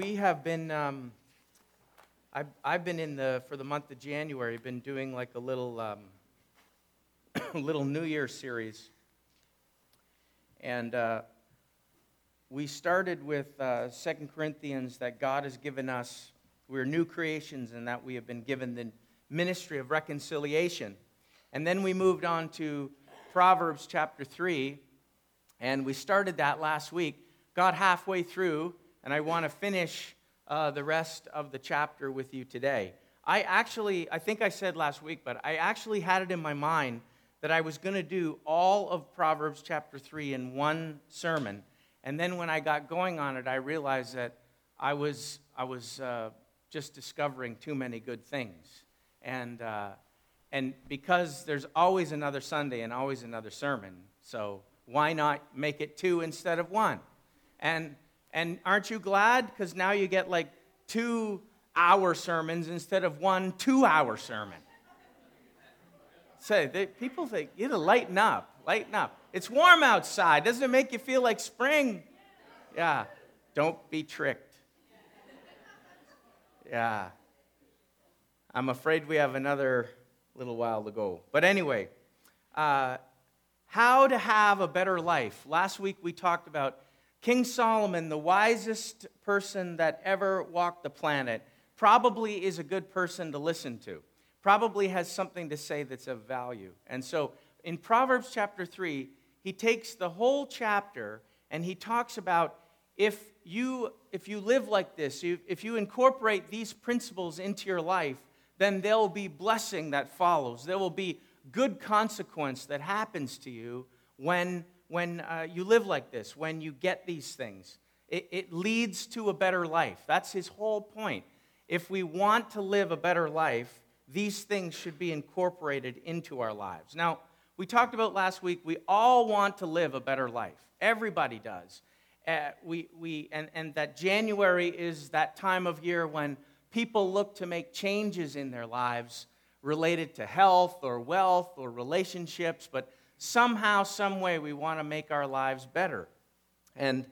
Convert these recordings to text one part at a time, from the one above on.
we have been, um, I've, I've been in the, for the month of January, been doing like a little, um, little New Year series. And uh, we started with uh, 2 Corinthians that God has given us, we're new creations, and that we have been given the ministry of reconciliation. And then we moved on to Proverbs chapter 3, and we started that last week. Got halfway through, and I want to finish uh, the rest of the chapter with you today. I actually, I think I said last week, but I actually had it in my mind that I was going to do all of Proverbs chapter 3 in one sermon. And then when I got going on it, I realized that I was, I was uh, just discovering too many good things. And, uh, and because there's always another Sunday and always another sermon, so why not make it two instead of one? And and aren't you glad? Because now you get like two hour sermons instead of one two hour sermon. Say, so people think, you to lighten up, lighten up. It's warm outside. Doesn't it make you feel like spring? Yeah. Don't be tricked. Yeah. I'm afraid we have another little while to go. But anyway, uh, how to have a better life. Last week we talked about King Solomon, the wisest person that ever walked the planet, probably is a good person to listen to, probably has something to say that's of value. And so in Proverbs chapter 3, he takes the whole chapter and he talks about if you, if you live like this, if you incorporate these principles into your life, then there will be blessing that follows. There will be good consequence that happens to you when when uh, you live like this, when you get these things. It, it leads to a better life. That's his whole point. If we want to live a better life, these things should be incorporated into our lives. Now, we talked about last week, we all want to live a better life. Everybody does. Uh, we, we, and, and that January is that time of year when people look to make changes in their lives related to health or wealth or relationships, but somehow, some way, we want to make our lives better. And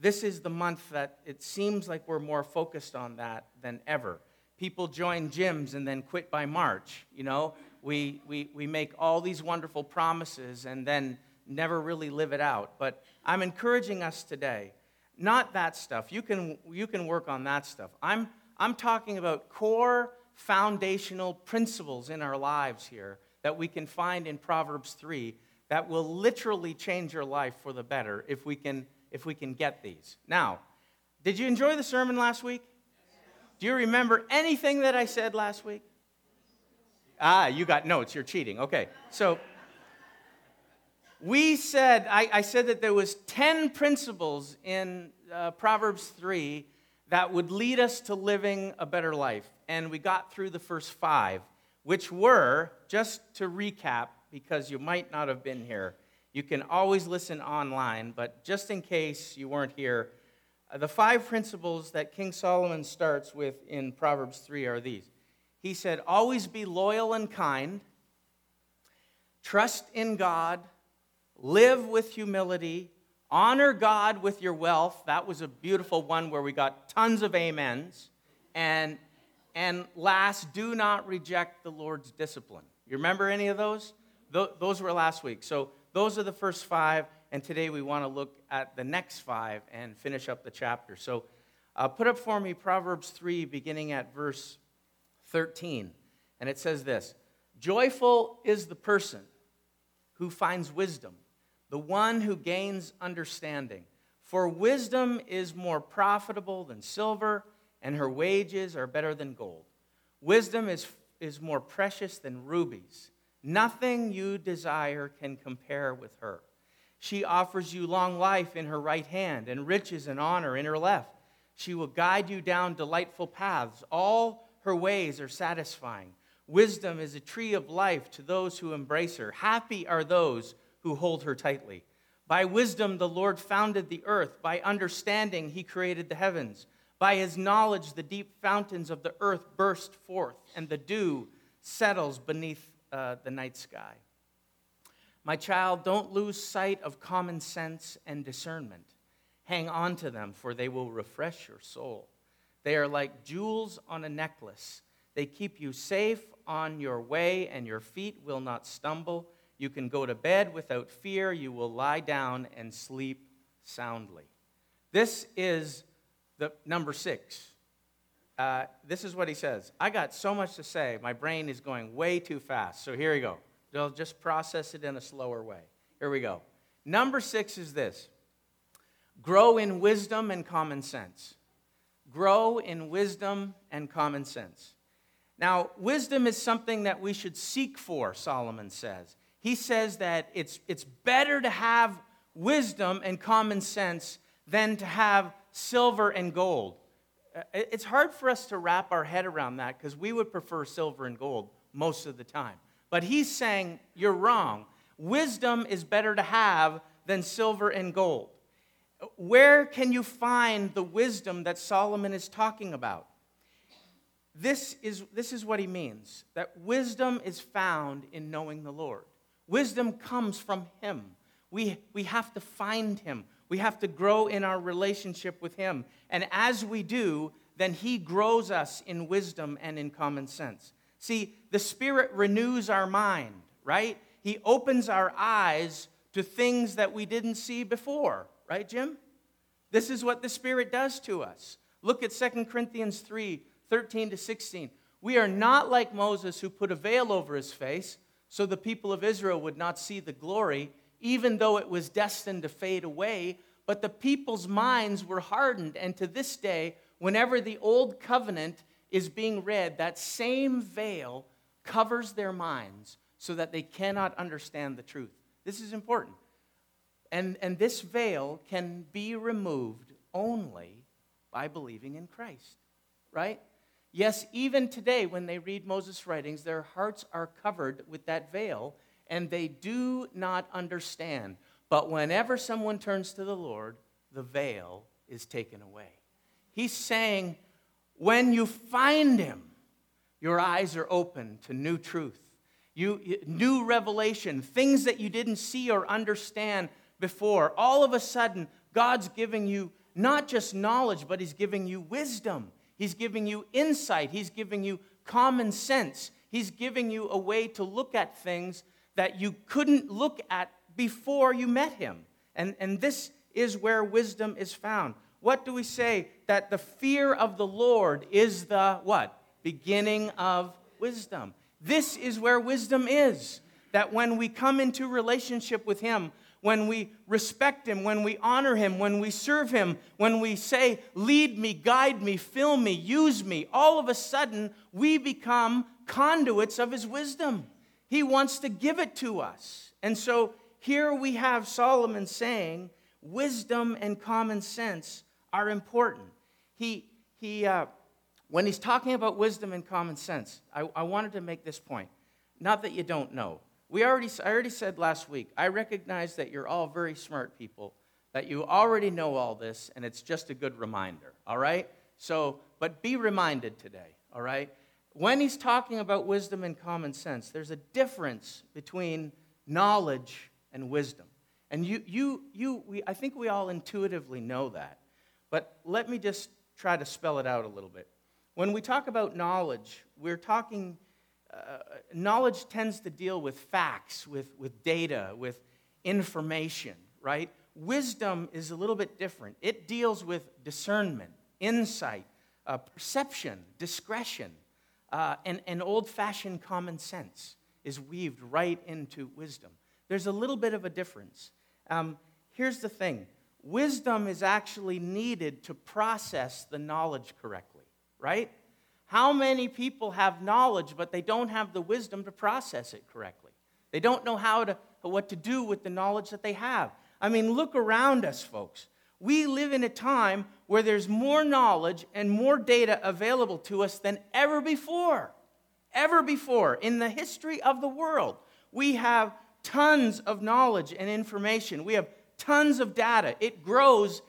this is the month that it seems like we're more focused on that than ever. People join gyms and then quit by March. You know, we, we, we make all these wonderful promises and then never really live it out. But I'm encouraging us today, not that stuff. You can, you can work on that stuff. I'm, I'm talking about core foundational principles in our lives here that we can find in Proverbs 3 that will literally change your life for the better if we can, if we can get these. Now, did you enjoy the sermon last week? Do you remember anything that I said last week? Ah, you got notes. You're cheating. Okay. So we said, I, I said that there was 10 principles in uh, Proverbs 3 that would lead us to living a better life. And we got through the first five, which were, just to recap, because you might not have been here. You can always listen online, but just in case you weren't here, uh, the five principles that King Solomon starts with in Proverbs 3 are these. He said, Always be loyal and kind, trust in God, live with humility, honor God with your wealth. That was a beautiful one where we got tons of amens. And, and last, do not reject the Lord's discipline. You remember any of those? Those were last week. So those are the first five, and today we want to look at the next five and finish up the chapter. So uh, put up for me Proverbs 3, beginning at verse 13. And it says this Joyful is the person who finds wisdom, the one who gains understanding. For wisdom is more profitable than silver, and her wages are better than gold. Wisdom is, is more precious than rubies Nothing you desire can compare with her. She offers you long life in her right hand and riches and honor in her left. She will guide you down delightful paths. All her ways are satisfying. Wisdom is a tree of life to those who embrace her. Happy are those who hold her tightly. By wisdom, the Lord founded the earth. By understanding, he created the heavens. By his knowledge, the deep fountains of the earth burst forth, and the dew settles beneath uh, the night sky. My child, don't lose sight of common sense and discernment. Hang on to them, for they will refresh your soul. They are like jewels on a necklace. They keep you safe on your way, and your feet will not stumble. You can go to bed without fear. You will lie down and sleep soundly. This is the number six. Uh, this is what he says. I got so much to say. My brain is going way too fast. So here we go. I'll just process it in a slower way. Here we go. Number six is this grow in wisdom and common sense. Grow in wisdom and common sense. Now, wisdom is something that we should seek for, Solomon says. He says that it's, it's better to have wisdom and common sense than to have silver and gold. Uh, it's hard for us to wrap our head around that because we would prefer silver and gold most of the time. But he's saying, You're wrong. Wisdom is better to have than silver and gold. Where can you find the wisdom that Solomon is talking about? This is, this is what he means that wisdom is found in knowing the Lord. Wisdom comes from him. We, we have to find him. We have to grow in our relationship with him. And as we do, then he grows us in wisdom and in common sense. See, the Spirit renews our mind, right? He opens our eyes to things that we didn't see before, right, Jim? This is what the Spirit does to us. Look at 2 Corinthians 3 13 to 16. We are not like Moses, who put a veil over his face so the people of Israel would not see the glory, even though it was destined to fade away. But the people's minds were hardened, and to this day, whenever the old covenant is being read, that same veil covers their minds so that they cannot understand the truth. This is important. And, and this veil can be removed only by believing in Christ, right? Yes, even today, when they read Moses' writings, their hearts are covered with that veil and they do not understand. But whenever someone turns to the Lord, the veil is taken away. He's saying, when you find him, your eyes are open to new truth, you, new revelation, things that you didn't see or understand before. All of a sudden, God's giving you not just knowledge, but He's giving you wisdom. He's giving you insight. He's giving you common sense. He's giving you a way to look at things that you couldn't look at before you met him. And, and this is where wisdom is found. What do we say? That the fear of the Lord is the what? Beginning of wisdom. This is where wisdom is. That when we come into relationship with him, when we respect Him, when we honor Him, when we serve Him, when we say, Lead me, guide me, fill me, use me, all of a sudden we become conduits of His wisdom. He wants to give it to us. And so here we have Solomon saying, Wisdom and common sense are important. He, he, uh, when he's talking about wisdom and common sense, I, I wanted to make this point. Not that you don't know, we already, I already said last week, I recognize that you're all very smart people, that you already know all this, and it's just a good reminder, all right? So, but be reminded today, all right? When he's talking about wisdom and common sense, there's a difference between knowledge and wisdom. And you, you, you, we, I think we all intuitively know that. But let me just try to spell it out a little bit. When we talk about knowledge, we're talking uh, knowledge tends to deal with facts, with, with data, with information, right? Wisdom is a little bit different. It deals with discernment, insight, uh, perception, discretion, uh, and, and old fashioned common sense is weaved right into wisdom. There's a little bit of a difference. Um, here's the thing wisdom is actually needed to process the knowledge correctly, right? How many people have knowledge, but they don't have the wisdom to process it correctly? They don't know how to, what to do with the knowledge that they have. I mean, look around us, folks. We live in a time where there's more knowledge and more data available to us than ever before. Ever before in the history of the world. We have tons of knowledge and information. We have tons of data. It grows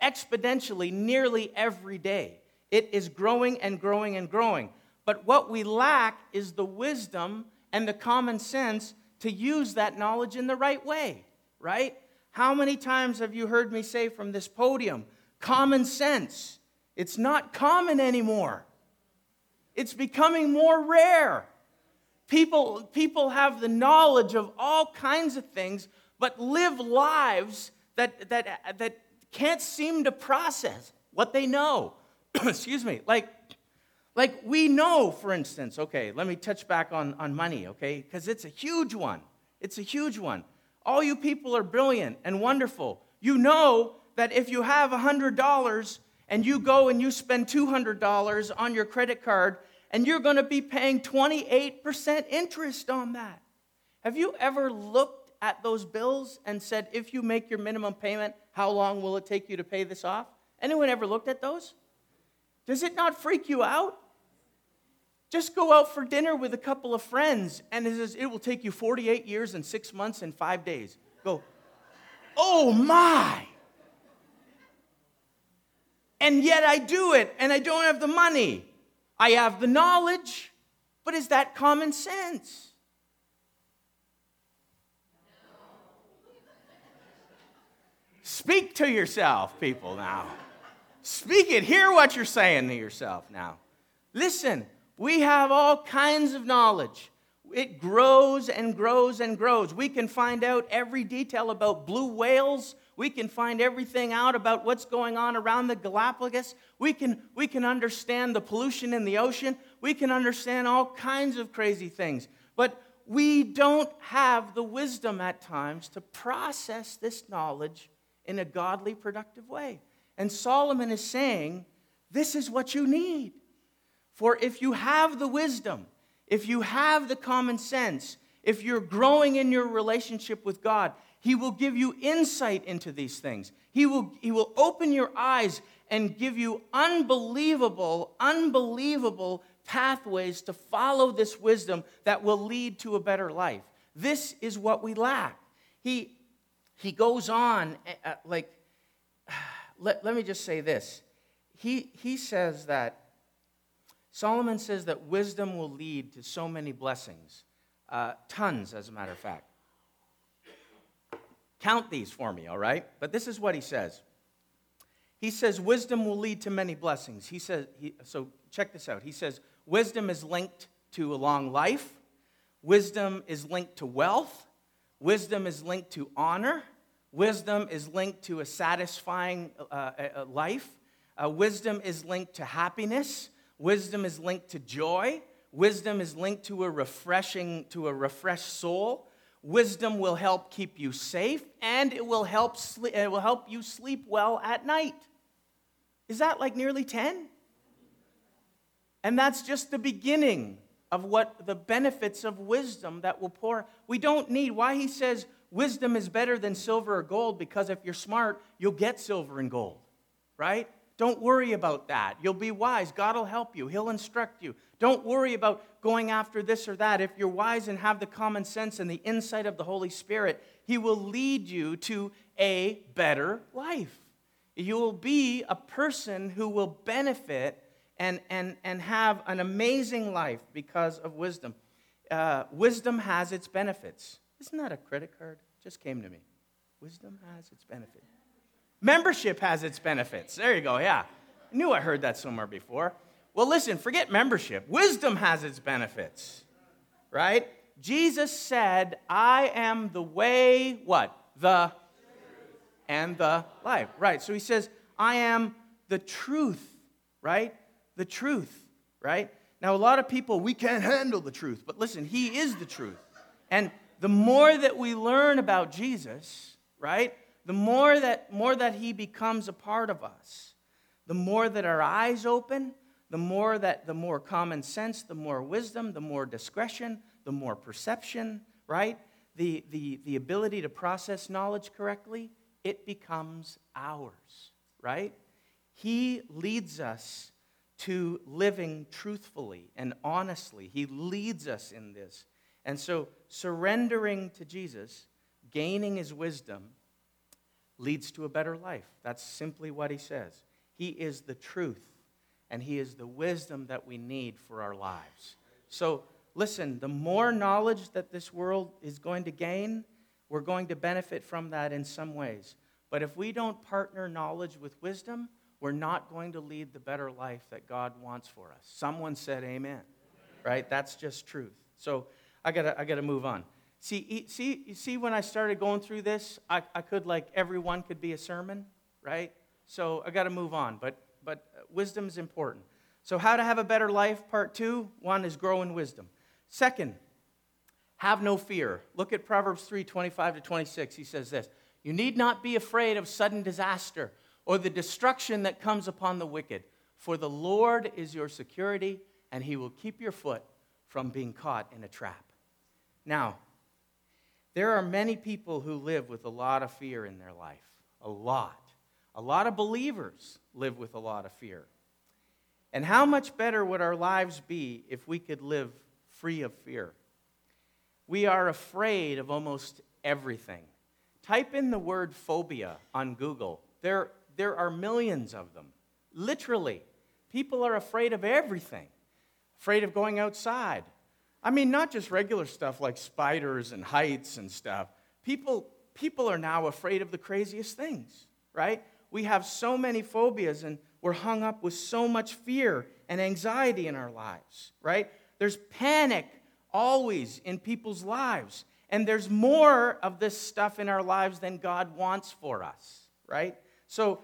exponentially nearly every day. It is growing and growing and growing. But what we lack is the wisdom and the common sense to use that knowledge in the right way, right? How many times have you heard me say from this podium, common sense? It's not common anymore. It's becoming more rare. People, people have the knowledge of all kinds of things, but live lives that, that, that can't seem to process what they know. Excuse me. Like, like we know, for instance, okay, let me touch back on, on money, okay, because it's a huge one. It's a huge one. All you people are brilliant and wonderful. You know that if you have $100 and you go and you spend $200 on your credit card, and you're going to be paying 28% interest on that. Have you ever looked at those bills and said, if you make your minimum payment, how long will it take you to pay this off? Anyone ever looked at those? Does it not freak you out? Just go out for dinner with a couple of friends, and it, says, it will take you 48 years and six months and five days. Go, oh my! And yet I do it, and I don't have the money. I have the knowledge, but is that common sense? Speak to yourself, people, now. Speak it. Hear what you're saying to yourself now. Listen, we have all kinds of knowledge. It grows and grows and grows. We can find out every detail about blue whales we can find everything out about what's going on around the Galapagos. We can, we can understand the pollution in the ocean. We can understand all kinds of crazy things. But we don't have the wisdom at times to process this knowledge in a godly, productive way. And Solomon is saying, This is what you need. For if you have the wisdom, if you have the common sense, if you're growing in your relationship with God, he will give you insight into these things. He will, he will open your eyes and give you unbelievable, unbelievable pathways to follow this wisdom that will lead to a better life. This is what we lack. He, he goes on, uh, like, let, let me just say this. He, he says that, Solomon says that wisdom will lead to so many blessings, uh, tons, as a matter of fact. Count these for me, all right? But this is what he says. He says, Wisdom will lead to many blessings. He says, he, so check this out. He says, Wisdom is linked to a long life, wisdom is linked to wealth, wisdom is linked to honor, wisdom is linked to a satisfying uh, a life, uh, wisdom is linked to happiness, wisdom is linked to joy, wisdom is linked to a refreshing, to a refreshed soul. Wisdom will help keep you safe and it will help, it will help you sleep well at night. Is that like nearly 10? And that's just the beginning of what the benefits of wisdom that will pour. We don't need, why he says wisdom is better than silver or gold, because if you're smart, you'll get silver and gold, right? Don't worry about that. You'll be wise. God will help you, He'll instruct you. Don't worry about going after this or that. If you're wise and have the common sense and the insight of the Holy Spirit, He will lead you to a better life. You will be a person who will benefit and, and, and have an amazing life because of wisdom. Uh, wisdom has its benefits. Isn't that a credit card? Just came to me. Wisdom has its benefits. Membership has its benefits. There you go, yeah. I knew I heard that somewhere before. Well, listen, forget membership. Wisdom has its benefits, right? Jesus said, I am the way, what? The and the life. Right. So he says, I am the truth, right? The truth, right? Now, a lot of people, we can't handle the truth, but listen, he is the truth. And the more that we learn about Jesus, right? the more that, more that He becomes a part of us, the more that our eyes open, the more that the more common sense, the more wisdom, the more discretion, the more perception, right? The, the, the ability to process knowledge correctly, it becomes ours, right? He leads us to living truthfully and honestly. He leads us in this. And so, surrendering to Jesus, gaining his wisdom, leads to a better life. That's simply what he says. He is the truth, and he is the wisdom that we need for our lives. So, listen, the more knowledge that this world is going to gain, we're going to benefit from that in some ways. But if we don't partner knowledge with wisdom, we're not going to lead the better life that God wants for us. Someone said amen, right? That's just truth. So I gotta, I gotta move on. See, see, you see, when I started going through this, I, I could like everyone could be a sermon, right? So I got to move on. But but uh, wisdom is important. So how to have a better life? Part two. One is grow in wisdom. Second, have no fear. Look at Proverbs 3 25 to 26. He says this You need not be afraid of sudden disaster or the destruction that comes upon the wicked, for the Lord is your security, and he will keep your foot from being caught in a trap. Now, there are many people who live with a lot of fear in their life. A lot. A lot of believers live with a lot of fear. And how much better would our lives be if we could live free of fear? We are afraid of almost everything. Type in the word phobia on Google. There, there are millions of them. Literally. People are afraid of everything. Afraid of going outside, I mean, not just regular stuff like spiders and heights and stuff. People, people are now afraid of the craziest things, right? We have so many phobias and we're hung up with so much fear and anxiety in our lives, right? There's panic always in people's lives. And there's more of this stuff in our lives than God wants for us, right? So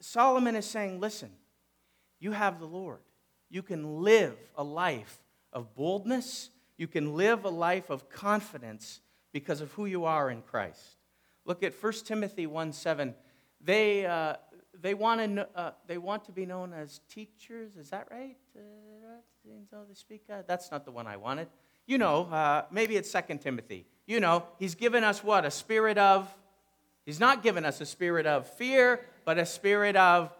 Solomon is saying, listen, you have the Lord. You can live a life of boldness. You can live a life of confidence because of who you are in Christ. Look at 1 Timothy 1 7. They, uh, they, want to, uh, they want to be known as teachers. Is that right? Uh, that's not the one I wanted. You know, uh, maybe it's 2 Timothy. You know, he's given us what? A spirit of. He's not given us a spirit of fear, but a spirit of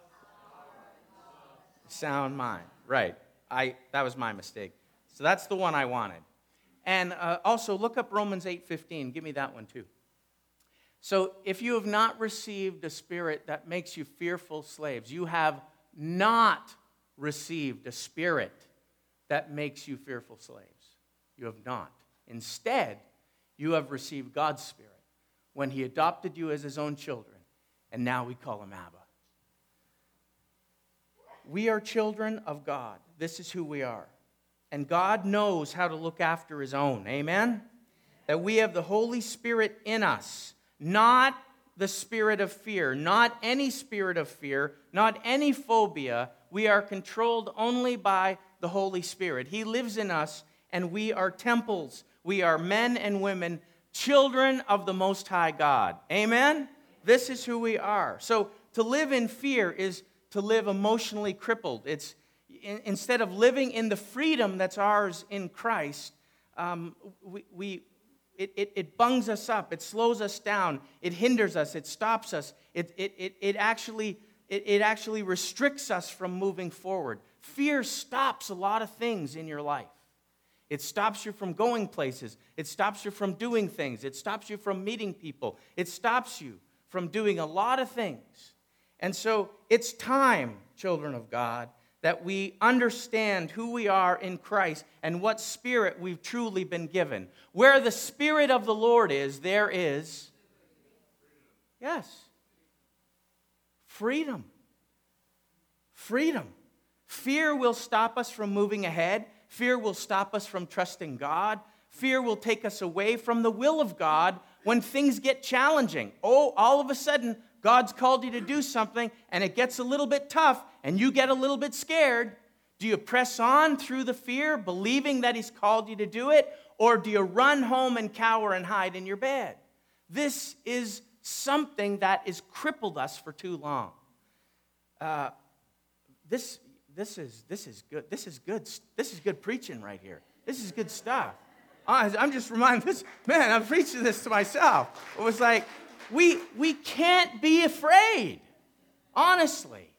sound mind. Right. I, that was my mistake. So that's the one I wanted. And uh, also look up Romans 8:15. Give me that one too. So if you have not received a spirit that makes you fearful slaves, you have not received a spirit that makes you fearful slaves. You have not. Instead, you have received God's spirit when he adopted you as his own children, and now we call him Abba. We are children of God. This is who we are. And God knows how to look after his own. Amen? That we have the Holy Spirit in us, not the spirit of fear, not any spirit of fear, not any phobia. We are controlled only by the Holy Spirit. He lives in us, and we are temples. We are men and women, children of the Most High God. Amen? This is who we are. So to live in fear is to live emotionally crippled. It's instead of living in the freedom that's ours in Christ, um, we, we it, it, it, bungs us up, it slows us down, it hinders us, it stops us, it, it, it, it, actually, it, it actually restricts us from moving forward. Fear stops a lot of things in your life. It stops you from going places. It stops you from doing things. It stops you from meeting people. It stops you from doing a lot of things. And so it's time, children of God, that we understand who we are in Christ and what spirit we've truly been given. Where the spirit of the Lord is, there is, yes, freedom. Freedom. Fear will stop us from moving ahead. Fear will stop us from trusting God. Fear will take us away from the will of God when things get challenging. Oh, all of a sudden, God's called you to do something and it gets a little bit tough and you get a little bit scared, do you press on through the fear, believing that He's called you to do it, or do you run home and cower and hide in your bed? This is something that has crippled us for too long. Uh, this, this, is, this is good. This is good. This is good preaching right here. This is good stuff. I'm just reminded this, man, I'm preaching this to myself. It was like, we, we can't be afraid, honestly.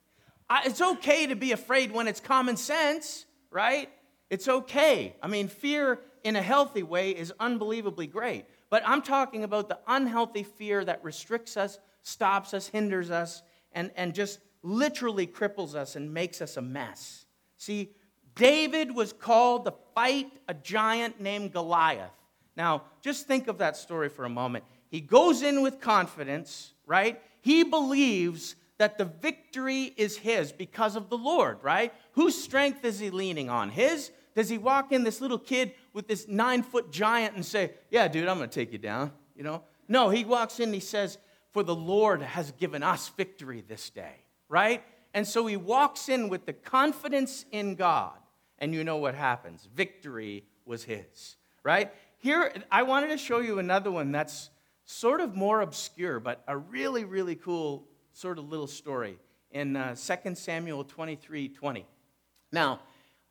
I, it's okay to be afraid when it's common sense, right? It's okay. I mean, fear in a healthy way is unbelievably great. But I'm talking about the unhealthy fear that restricts us, stops us, hinders us, and, and just literally cripples us and makes us a mess. See, David was called to fight a giant named Goliath. Now, just think of that story for a moment. He goes in with confidence, right? He believes that the victory is his because of the Lord, right? Whose strength is he leaning on? His? Does he walk in this little kid with this nine foot giant and say, Yeah, dude, I'm going to take you down? You know? No, he walks in and he says, For the Lord has given us victory this day, right? And so he walks in with the confidence in God. And you know what happens victory was his, right? Here, I wanted to show you another one that's sort of more obscure, but a really, really cool sort of little story in uh, 2 Samuel 23 20. Now,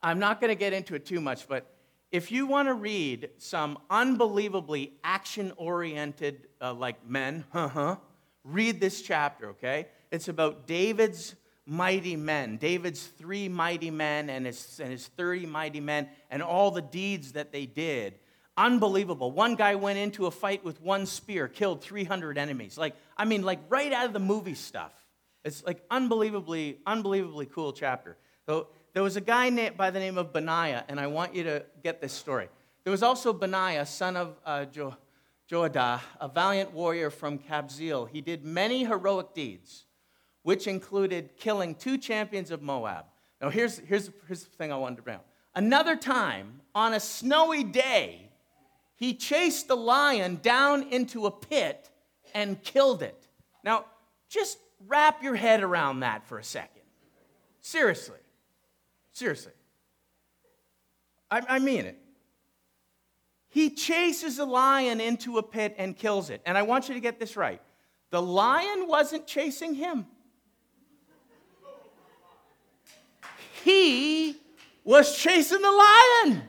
I'm not going to get into it too much, but if you want to read some unbelievably action oriented, uh, like men, uh-huh, read this chapter, okay? It's about David's mighty men, David's three mighty men and his, and his 30 mighty men, and all the deeds that they did. Unbelievable. One guy went into a fight with one spear, killed 300 enemies. Like, I mean, like right out of the movie stuff. It's like unbelievably, unbelievably cool chapter. So there was a guy by the name of Benaiah, and I want you to get this story. There was also Benaiah, son of uh, jo- a valiant warrior from Kabzeel. He did many heroic deeds, which included killing two champions of Moab. Now, here's, here's, here's the thing I wanted to bring up. Another time, on a snowy day, he chased the lion down into a pit and killed it. Now, just wrap your head around that for a second. Seriously. Seriously. I, I mean it. He chases a lion into a pit and kills it. And I want you to get this right the lion wasn't chasing him, he was chasing the lion.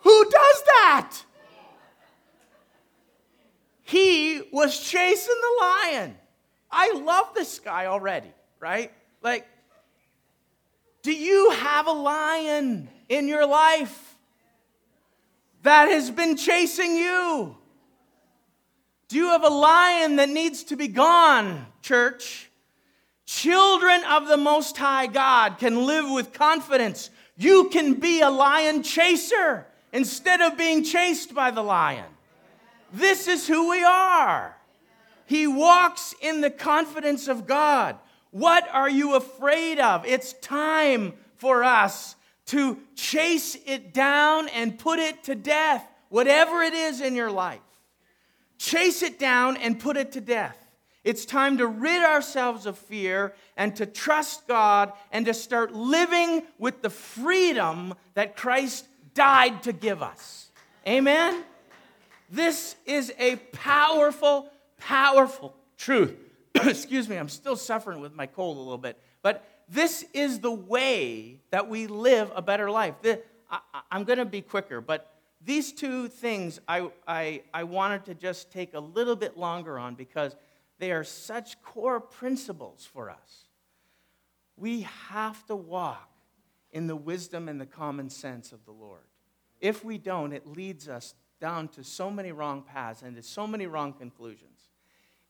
Who does that? He was chasing the lion. I love this guy already, right? Like, do you have a lion in your life that has been chasing you? Do you have a lion that needs to be gone, church? Children of the Most High God can live with confidence. You can be a lion chaser instead of being chased by the lion. This is who we are. He walks in the confidence of God. What are you afraid of? It's time for us to chase it down and put it to death, whatever it is in your life. Chase it down and put it to death. It's time to rid ourselves of fear and to trust God and to start living with the freedom that Christ died to give us. Amen? This is a powerful, powerful truth. excuse me, I'm still suffering with my cold a little bit. But this is the way that we live a better life. The, I, am going to be quicker, but these two things I, I, I wanted to just take a little bit longer on because they are such core principles for us. We have to walk in the wisdom and the common sense of the Lord. If we don't, it leads us down to so many wrong paths and to so many wrong conclusions.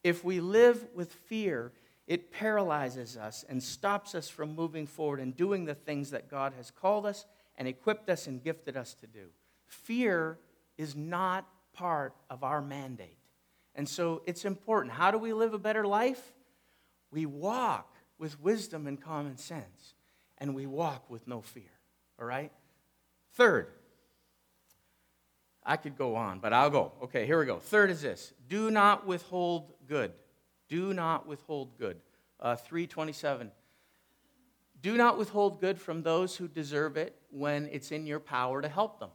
If we live with fear, it paralyzes us and stops us from moving forward and doing the things that God has called us and equipped us and gifted us to do. Fear is not part of our mandate. And so it's important. How do we live a better life? We walk with wisdom and common sense, and we walk with no fear. All right? Third, I could go on, but I'll go. Okay, here we go. Third is this do not withhold good. Do not withhold good. Uh, 327. Do not withhold good from those who deserve it when it's in your power to help them.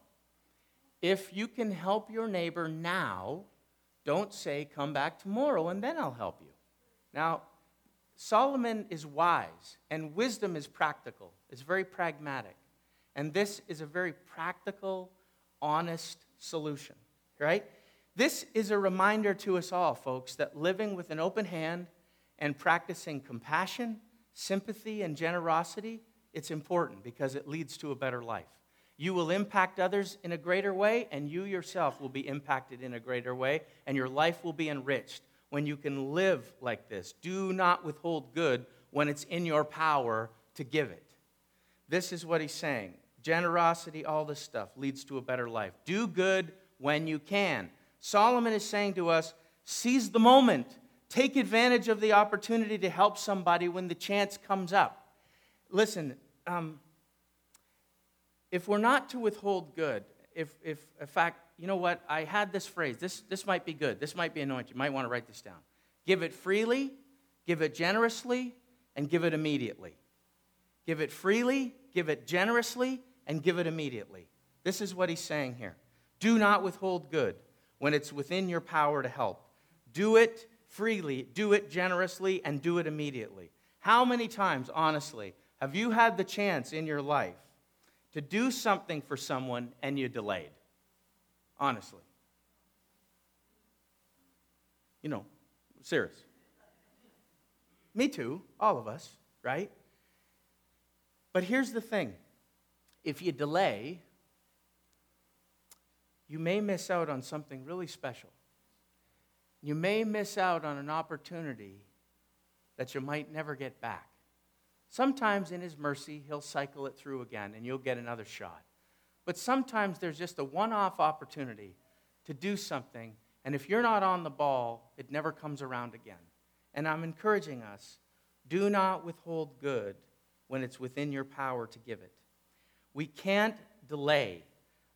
If you can help your neighbor now, don't say, come back tomorrow and then I'll help you. Now, Solomon is wise, and wisdom is practical. It's very pragmatic. And this is a very practical, honest solution, right? This is a reminder to us all, folks, that living with an open hand and practicing compassion, sympathy, and generosity, it's important because it leads to a better life. You will impact others in a greater way, and you yourself will be impacted in a greater way, and your life will be enriched when you can live like this. Do not withhold good when it's in your power to give it. This is what he's saying. Generosity, all this stuff leads to a better life. Do good when you can. Solomon is saying to us seize the moment. take advantage of the opportunity to help somebody when the chance comes up. Listen, um, if we're not to withhold good, if, if, in fact, you know what? I had this phrase. This, this might be good. This might be anointed. You might want to write this down. Give it freely, give it generously, and give it immediately. Give it freely, give it generously, and give it immediately. This is what he's saying here. Do not withhold good when it's within your power to help. Do it freely, do it generously, and do it immediately. How many times, honestly, have you had the chance in your life to do something for someone and you delayed? Honestly. You know, serious. Me too, all of us, right? But here's the thing if you delay, you may miss out on something really special. You may miss out on an opportunity that you might never get back. Sometimes, in His mercy, He'll cycle it through again and you'll get another shot. But sometimes there's just a one off opportunity to do something, and if you're not on the ball, it never comes around again. And I'm encouraging us do not withhold good when it's within your power to give it. We can't delay.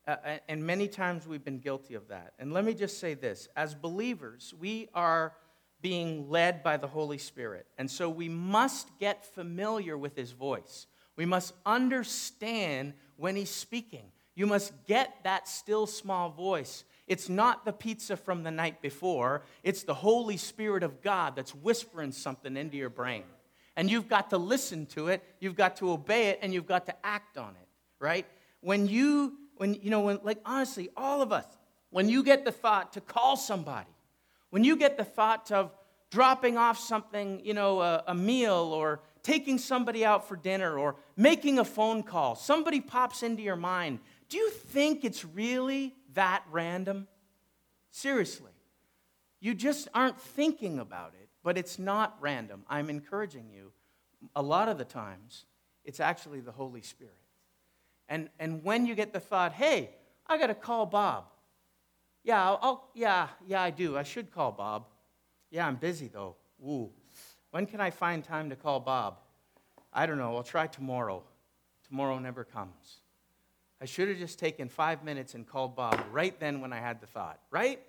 Uh, and many times we've been guilty of that. And let me just say this as believers, we are being led by the Holy Spirit. And so we must get familiar with his voice. We must understand when he's speaking. You must get that still small voice. It's not the pizza from the night before, it's the Holy Spirit of God that's whispering something into your brain. And you've got to listen to it, you've got to obey it, and you've got to act on it, right? When you, when, you know, when, like honestly, all of us, when you get the thought to call somebody, when you get the thought of dropping off something, you know, a, a meal or taking somebody out for dinner or making a phone call, somebody pops into your mind do you think it's really that random? Seriously. You just aren't thinking about it, but it's not random. I'm encouraging you. A lot of the times, it's actually the Holy Spirit. And, and when you get the thought, hey, I got to call Bob. Yeah, I'll, I'll, yeah, yeah, I do. I should call Bob. Yeah, I'm busy though. Ooh. When can I find time to call Bob? I don't know. I'll try tomorrow. Tomorrow never comes. I should have just taken five minutes and called Bob right then when I had the thought, right?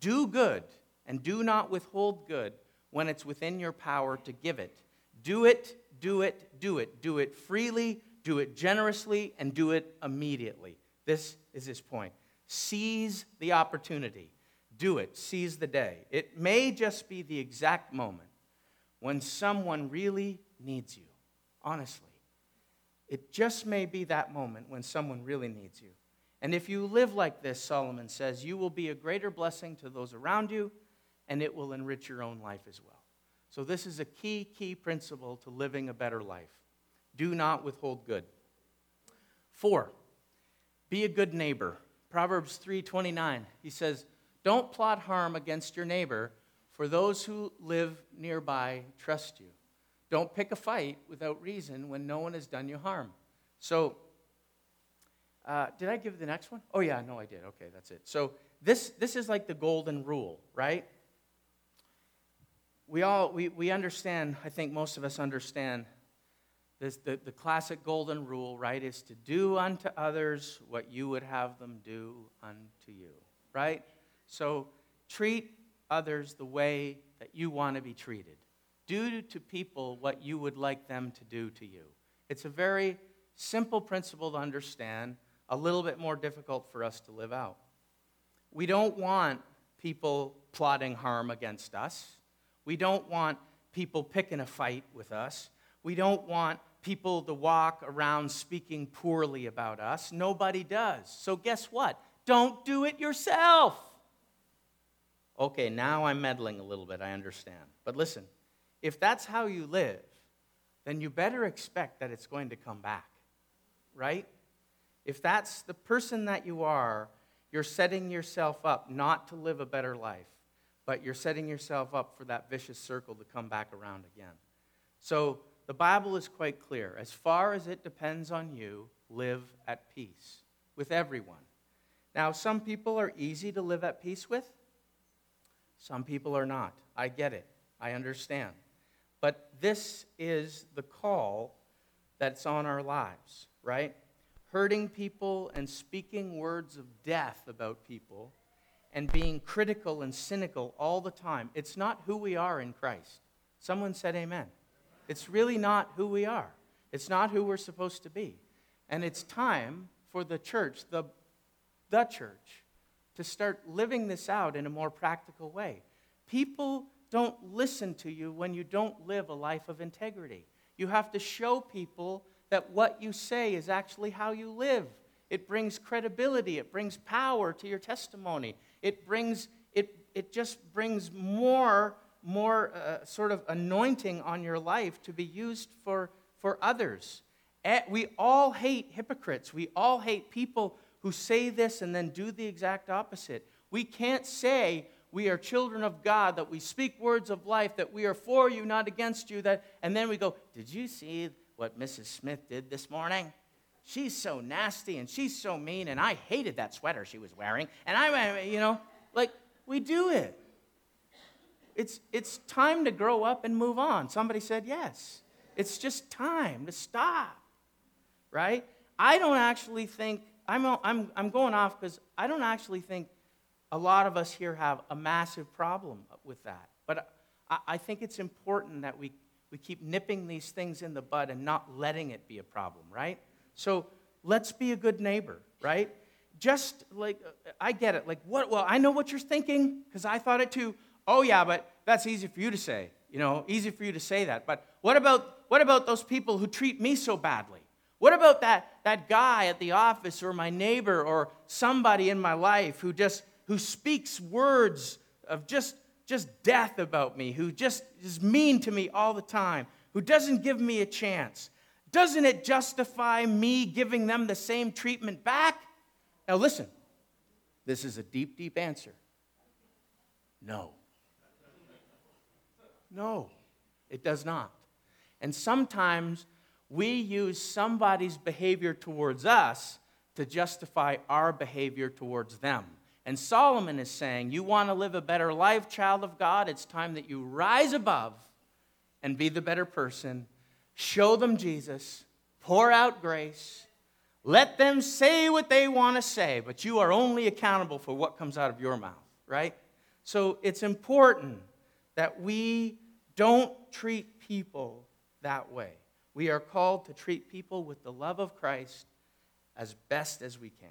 Do good and do not withhold good when it's within your power to give it. Do it, do it, do it. Do it freely, do it generously, and do it immediately. This is his point. Seize the opportunity. Do it. Seize the day. It may just be the exact moment when someone really needs you, honestly. It just may be that moment when someone really needs you. And if you live like this, Solomon says, you will be a greater blessing to those around you, and it will enrich your own life as well. So, this is a key, key principle to living a better life. Do not withhold good. Four, be a good neighbor. Proverbs 3:29. He says, "Don't plot harm against your neighbor, for those who live nearby trust you." Don't pick a fight without reason when no one has done you harm. So, uh, did I give the next one? Oh, yeah, no, I did. Okay, that's it. So, this, this is like the golden rule, right? We all, we, we understand, I think most of us understand this, the, the classic golden rule, right, is to do unto others what you would have them do unto you, right? So, treat others the way that you want to be treated. Do to people what you would like them to do to you. It's a very simple principle to understand, a little bit more difficult for us to live out. We don't want people plotting harm against us. We don't want people picking a fight with us. We don't want people to walk around speaking poorly about us. Nobody does. So, guess what? Don't do it yourself. Okay, now I'm meddling a little bit, I understand. But listen, if that's how you live, then you better expect that it's going to come back, right? If that's the person that you are, you're setting yourself up not to live a better life, but you're setting yourself up for that vicious circle to come back around again. So the Bible is quite clear. As far as it depends on you, live at peace with everyone. Now, some people are easy to live at peace with, Some people are not. I get it. I understand. But this is the call that's on our lives, right? Hurting people and speaking words of death about people and being critical and cynical all the time. It's not who we are in Christ. Someone said amen. It's really not who we are. It's not who we're supposed to be. And it's time for the church, the, the church, to start living this out in a more practical way. People don't listen to you when you don't live a life of integrity. You have to show people that what you say is actually how you live. It brings credibility, it brings power to your testimony. It brings it it just brings more more uh, sort of anointing on your life to be used for for others. We all hate hypocrites. We all hate people who say this and then do the exact opposite. We can't say we are children of God, that we speak words of life, that we are for you, not against you, that, and then we go, Did you see what Mrs. Smith did this morning? She's so nasty and she's so mean, and I hated that sweater she was wearing. And I, you know, like, we do it. It's, it's time to grow up and move on. Somebody said yes. It's just time to stop, right? I don't actually think, I'm, I'm, I'm going off because I don't actually think a lot of us here have a massive problem with that. But I, think it's important that we, we keep nipping these things in the bud and not letting it be a problem, right? So let's be a good neighbor, right? Just like, uh, I get it. Like, what? Well, I know what you're thinking because I thought it too. Oh, yeah, but that's easy for you to say. You know, easy for you to say that. But what about, what about those people who treat me so badly? What about that, that guy at the office or my neighbor or somebody in my life who just who speaks words of just, just death about me, who just is mean to me all the time, who doesn't give me a chance, doesn't it justify me giving them the same treatment back? Now, listen, this is a deep, deep answer. No. No, it does not. And sometimes we use somebody's behavior towards us to justify our behavior towards them. And Solomon is saying, You want to live a better life, child of God? It's time that you rise above and be the better person. Show them Jesus, pour out grace, let them say what they want to say, but you are only accountable for what comes out of your mouth, right? So it's important that we don't treat people that way. We are called to treat people with the love of Christ as best as we can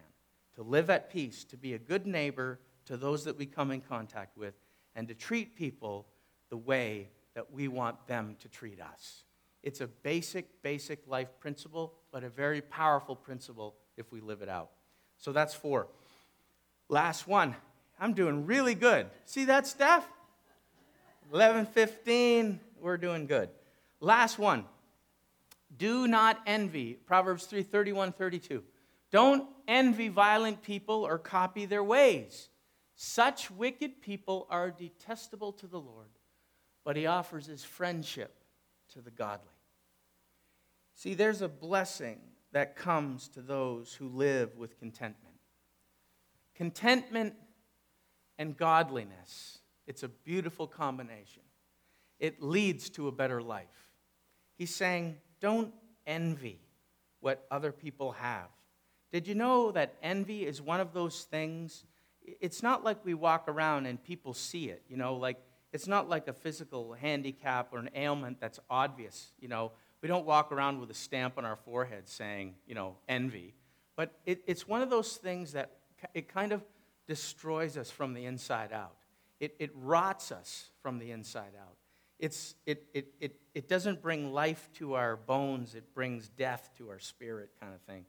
to live at peace, to be a good neighbor to those that we come in contact with, and to treat people the way that we want them to treat us. It's a basic, basic life principle, but a very powerful principle if we live it out. So that's four. Last one. I'm doing really good. See that, Steph? 11:15, we're doing good. Last one. Do not envy. Proverbs 3 31, 32. Don't envy violent people or copy their ways. Such wicked people are detestable to the Lord, but he offers his friendship to the godly. See, there's a blessing that comes to those who live with contentment. Contentment and godliness, it's a beautiful combination. It leads to a better life. He's saying, don't envy what other people have. Did you know that envy is one of those things? It's not like we walk around and people see it, you know, like it's not like a physical handicap or an ailment that's obvious, you know. We don't walk around with a stamp on our forehead saying, you know, envy. But it, it's one of those things that it kind of destroys us from the inside out. It, it rots us from the inside out. It's, it, it, it, it doesn't bring life to our bones, it brings death to our spirit, kind of thing.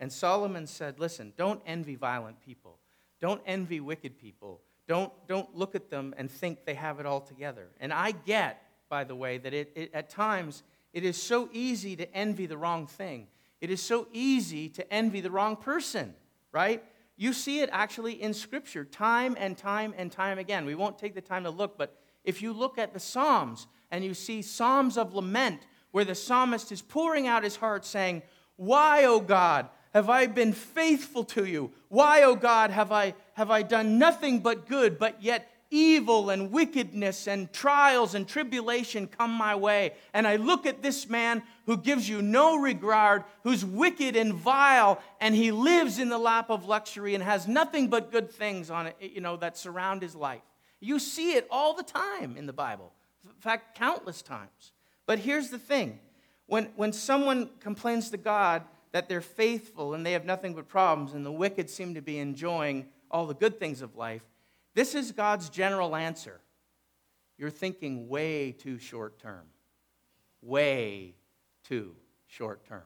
And Solomon said, Listen, don't envy violent people. Don't envy wicked people. Don't, don't look at them and think they have it all together. And I get, by the way, that it, it, at times it is so easy to envy the wrong thing. It is so easy to envy the wrong person, right? You see it actually in Scripture time and time and time again. We won't take the time to look, but if you look at the Psalms and you see Psalms of lament where the psalmist is pouring out his heart saying, Why, O God, have I been faithful to you? Why, O oh God, have I, have I done nothing but good, but yet evil and wickedness and trials and tribulation come my way, and I look at this man who gives you no regard, who's wicked and vile, and he lives in the lap of luxury and has nothing but good things on it, you know, that surround his life. You see it all the time in the Bible. In fact, countless times. But here's the thing when, when someone complains to God that they're faithful and they have nothing but problems, and the wicked seem to be enjoying all the good things of life, this is God's general answer. You're thinking way too short term. Way too short term.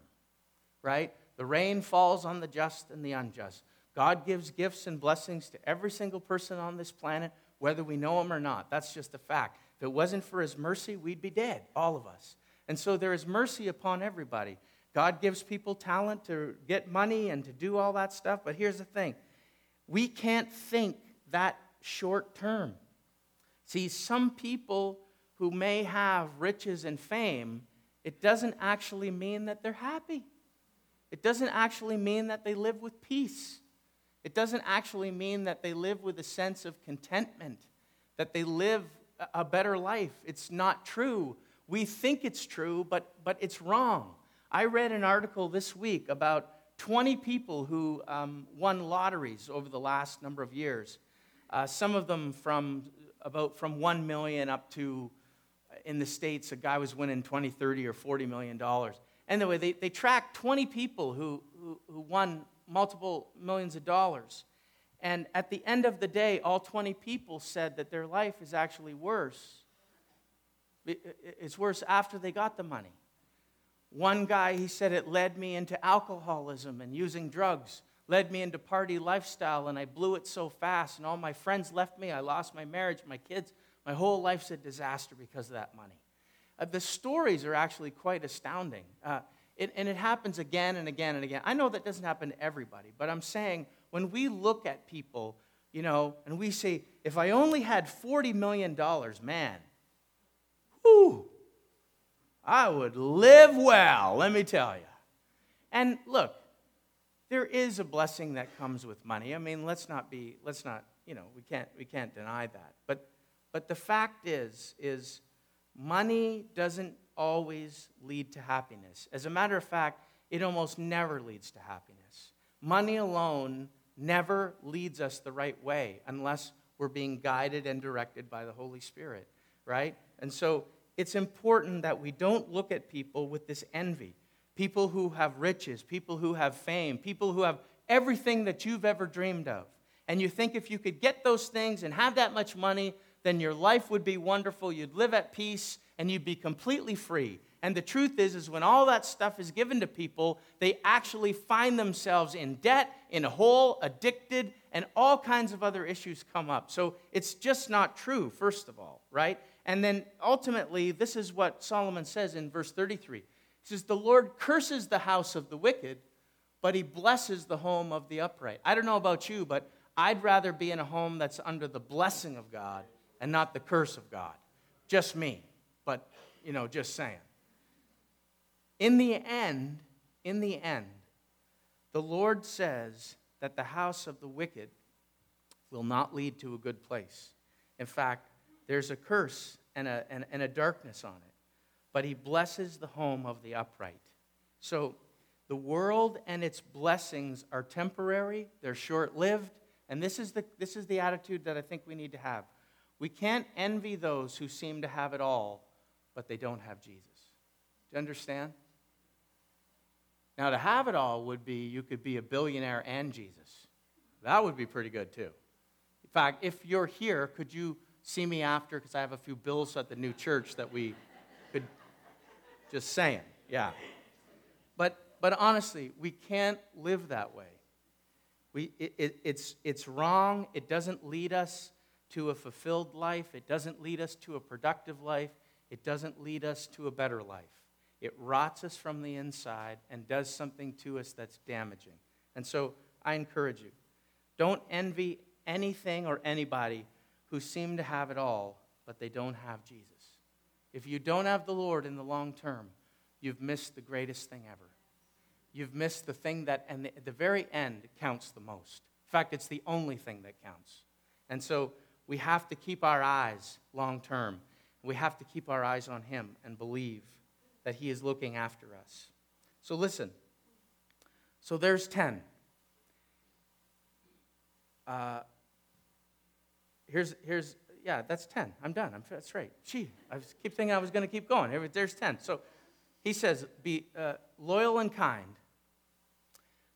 Right? The rain falls on the just and the unjust. God gives gifts and blessings to every single person on this planet, whether we know him or not. That's just a fact. If it wasn't for his mercy, we'd be dead, all of us. And so there is mercy upon everybody. God gives people talent to get money and to do all that stuff, but here's the thing we can't think that short term. See, some people who may have riches and fame, it doesn't actually mean that they're happy. It doesn't actually mean that they live with peace. It doesn't actually mean that they live with a sense of contentment, that they live a better life. It's not true. We think it's true, but, but it's wrong. I read an article this week about 20 people who um, won lotteries over the last number of years. Uh, some of them from about from 1 million up to in the states a guy was winning 20 30 or 40 million dollars. Anyway they, they tracked 20 people who, who, who won multiple millions of dollars. And at the end of the day all 20 people said that their life is actually worse it's worse after they got the money one guy he said it led me into alcoholism and using drugs led me into party lifestyle and I blew it so fast and all my friends left me. I lost my marriage, my kids. My whole life's a disaster because of that money. Uh, the stories are actually quite astounding. Uh, it, and it happens again and again and again. I know that doesn't happen to everybody, but I'm saying when we look at people, you know, and we say, if I only had $40 million, man, whoo, I would live well, let me tell you. And look, there is a blessing that comes with money. I mean, let's not be, let's not, you know, we can't, we can't deny that. But, but the fact is, is money doesn't always lead to happiness. As a matter of fact, it almost never leads to happiness. Money alone never leads us the right way unless we're being guided and directed by the Holy Spirit, right? And so it's important that we don't look at people with this envy people who have riches, people who have fame, people who have everything that you've ever dreamed of. And you think if you could get those things and have that much money, then your life would be wonderful, you'd live at peace, and you'd be completely free. And the truth is, is when all that stuff is given to people, they actually find themselves in debt, in a hole, addicted, and all kinds of other issues come up. So it's just not true, first of all, right? And then ultimately, this is what Solomon says in verse 33 He says, The Lord curses the house of the wicked, but he blesses the home of the upright. I don't know about you, but I'd rather be in a home that's under the blessing of God and not the curse of God. Just me, but, you know, just saying. In the end, in the end, the Lord says that the house of the wicked will not lead to a good place. In fact, there's a curse and a, and, and a darkness on it but he blesses the home of the upright. So the world and its blessings are temporary, they're short lived, and this is, the, this is the attitude that I think we need to have. We can't envy those who seem to have it all, but they don't have Jesus. Do you understand? Now, to have it all would be you could be a billionaire and Jesus. That would be pretty good, too. In fact, if you're here, could you see me after? Because I have a few bills at the new church that we could just saying, yeah. But, but honestly, we can't live that way. We, it, it, it's, it's wrong. It doesn't lead us to a fulfilled life. It doesn't lead us to a productive life. It doesn't lead us to a better life. It rots us from the inside and does something to us that's damaging. And so I encourage you don't envy anything or anybody who seem to have it all, but they don't have Jesus. If you don't have the Lord in the long term, you've missed the greatest thing ever. You've missed the thing that, and at the very end, counts the most. In fact, it's the only thing that counts. And so we have to keep our eyes long term. We have to keep our eyes on Him and believe that He is looking after us. So listen. So there's 10. Uh, here's, here's, yeah, that's 10. I'm done. I'm, that's right. Gee, I was, keep thinking I was going to keep going. There's 10. So he says, be uh, loyal and kind,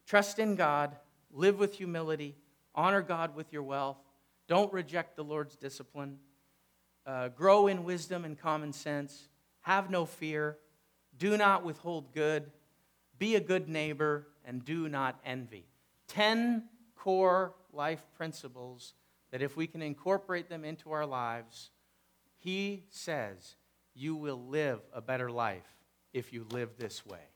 trust in God, live with humility, honor God with your wealth, don't reject the Lord's discipline, uh, grow in wisdom and common sense, have no fear, do not withhold good, be a good neighbor, and do not envy. 10 core life principles that if we can incorporate them into our lives, he says you will live a better life if you live this way.